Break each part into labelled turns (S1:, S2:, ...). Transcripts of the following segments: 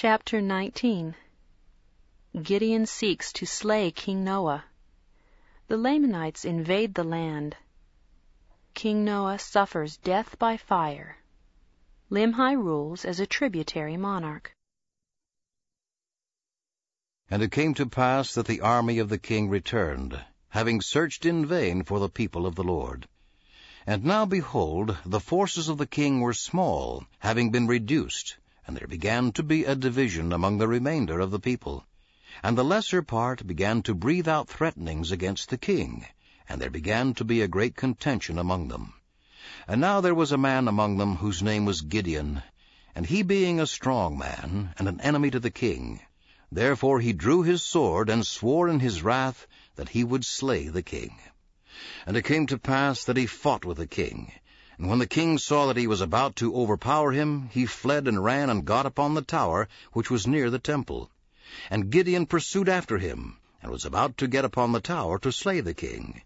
S1: Chapter 19 Gideon seeks to slay King Noah. The Lamanites invade the land. King Noah suffers death by fire. Limhi rules as a tributary monarch.
S2: And it came to pass that the army of the king returned, having searched in vain for the people of the Lord. And now behold, the forces of the king were small, having been reduced, and there began to be a division among the remainder of the people. And the lesser part began to breathe out threatenings against the king, and there began to be a great contention among them. And now there was a man among them whose name was Gideon, and he being a strong man, and an enemy to the king, therefore he drew his sword, and swore in his wrath that he would slay the king. And it came to pass that he fought with the king, and when the king saw that he was about to overpower him, he fled and ran and got upon the tower which was near the temple. And Gideon pursued after him, and was about to get upon the tower to slay the king.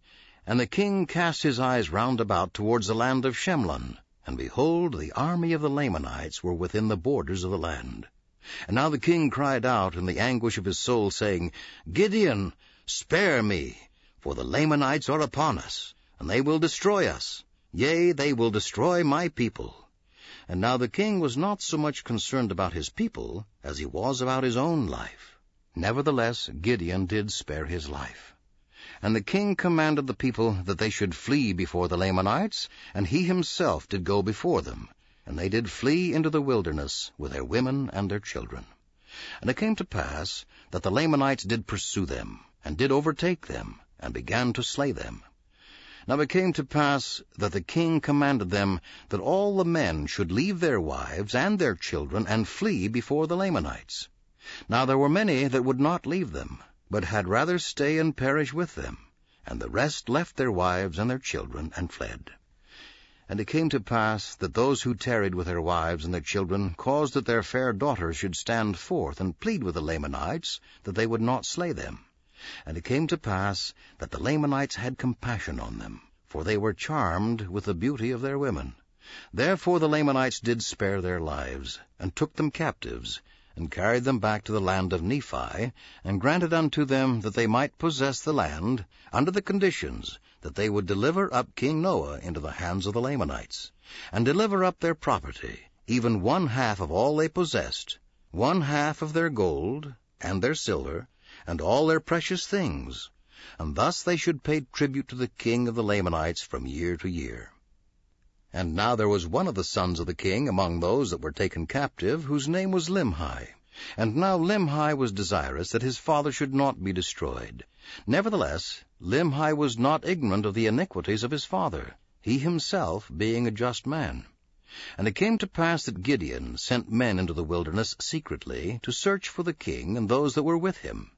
S2: And the king cast his eyes round about towards the land of Shemlon, and behold, the army of the Lamanites were within the borders of the land. And now the king cried out in the anguish of his soul, saying, Gideon, spare me, for the Lamanites are upon us, and they will destroy us. Yea, they will destroy my people. And now the king was not so much concerned about his people as he was about his own life. Nevertheless, Gideon did spare his life. And the king commanded the people that they should flee before the Lamanites, and he himself did go before them. And they did flee into the wilderness with their women and their children. And it came to pass that the Lamanites did pursue them, and did overtake them, and began to slay them. Now it came to pass that the king commanded them that all the men should leave their wives and their children and flee before the Lamanites. Now there were many that would not leave them, but had rather stay and perish with them, and the rest left their wives and their children and fled. And it came to pass that those who tarried with their wives and their children caused that their fair daughters should stand forth and plead with the Lamanites that they would not slay them. And it came to pass that the Lamanites had compassion on them, for they were charmed with the beauty of their women. Therefore the Lamanites did spare their lives, and took them captives, and carried them back to the land of Nephi, and granted unto them that they might possess the land, under the conditions that they would deliver up King Noah into the hands of the Lamanites, and deliver up their property, even one half of all they possessed, one half of their gold, and their silver, and all their precious things, and thus they should pay tribute to the king of the Lamanites from year to year. And now there was one of the sons of the king among those that were taken captive, whose name was Limhi. And now Limhi was desirous that his father should not be destroyed. Nevertheless, Limhi was not ignorant of the iniquities of his father, he himself being a just man. And it came to pass that Gideon sent men into the wilderness secretly to search for the king and those that were with him.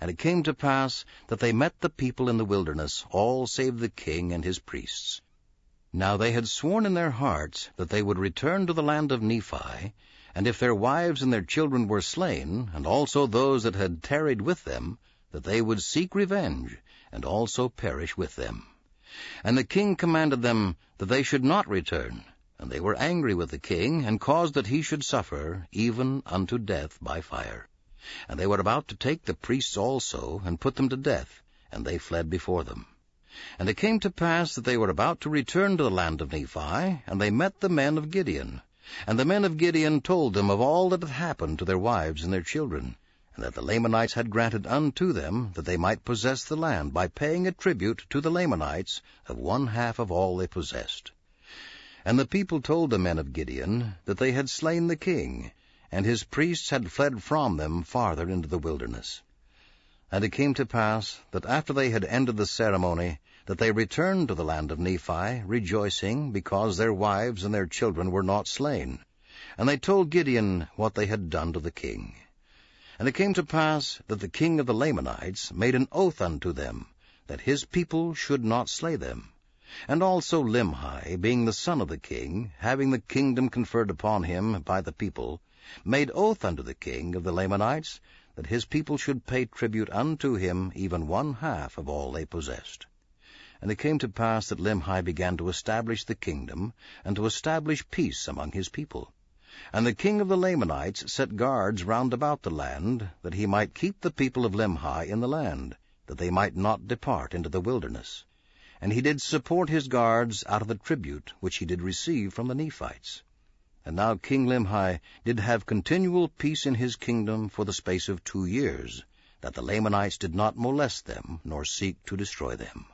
S2: And it came to pass that they met the people in the wilderness, all save the king and his priests. Now they had sworn in their hearts that they would return to the land of Nephi, and if their wives and their children were slain, and also those that had tarried with them, that they would seek revenge, and also perish with them. And the king commanded them that they should not return, and they were angry with the king, and caused that he should suffer, even unto death by fire. And they were about to take the priests also, and put them to death, and they fled before them. And it came to pass that they were about to return to the land of Nephi, and they met the men of Gideon. And the men of Gideon told them of all that had happened to their wives and their children, and that the Lamanites had granted unto them that they might possess the land by paying a tribute to the Lamanites of one half of all they possessed. And the people told the men of Gideon that they had slain the king, and his priests had fled from them farther into the wilderness. And it came to pass that after they had ended the ceremony, that they returned to the land of Nephi, rejoicing, because their wives and their children were not slain. And they told Gideon what they had done to the king. And it came to pass that the king of the Lamanites made an oath unto them, that his people should not slay them. And also Limhi, being the son of the king, having the kingdom conferred upon him by the people, made oath unto the king of the Lamanites that his people should pay tribute unto him even one half of all they possessed. And it came to pass that Limhi began to establish the kingdom, and to establish peace among his people. And the king of the Lamanites set guards round about the land, that he might keep the people of Limhi in the land, that they might not depart into the wilderness. And he did support his guards out of the tribute which he did receive from the Nephites. And now King Limhi did have continual peace in his kingdom for the space of two years, that the Lamanites did not molest them, nor seek to destroy them.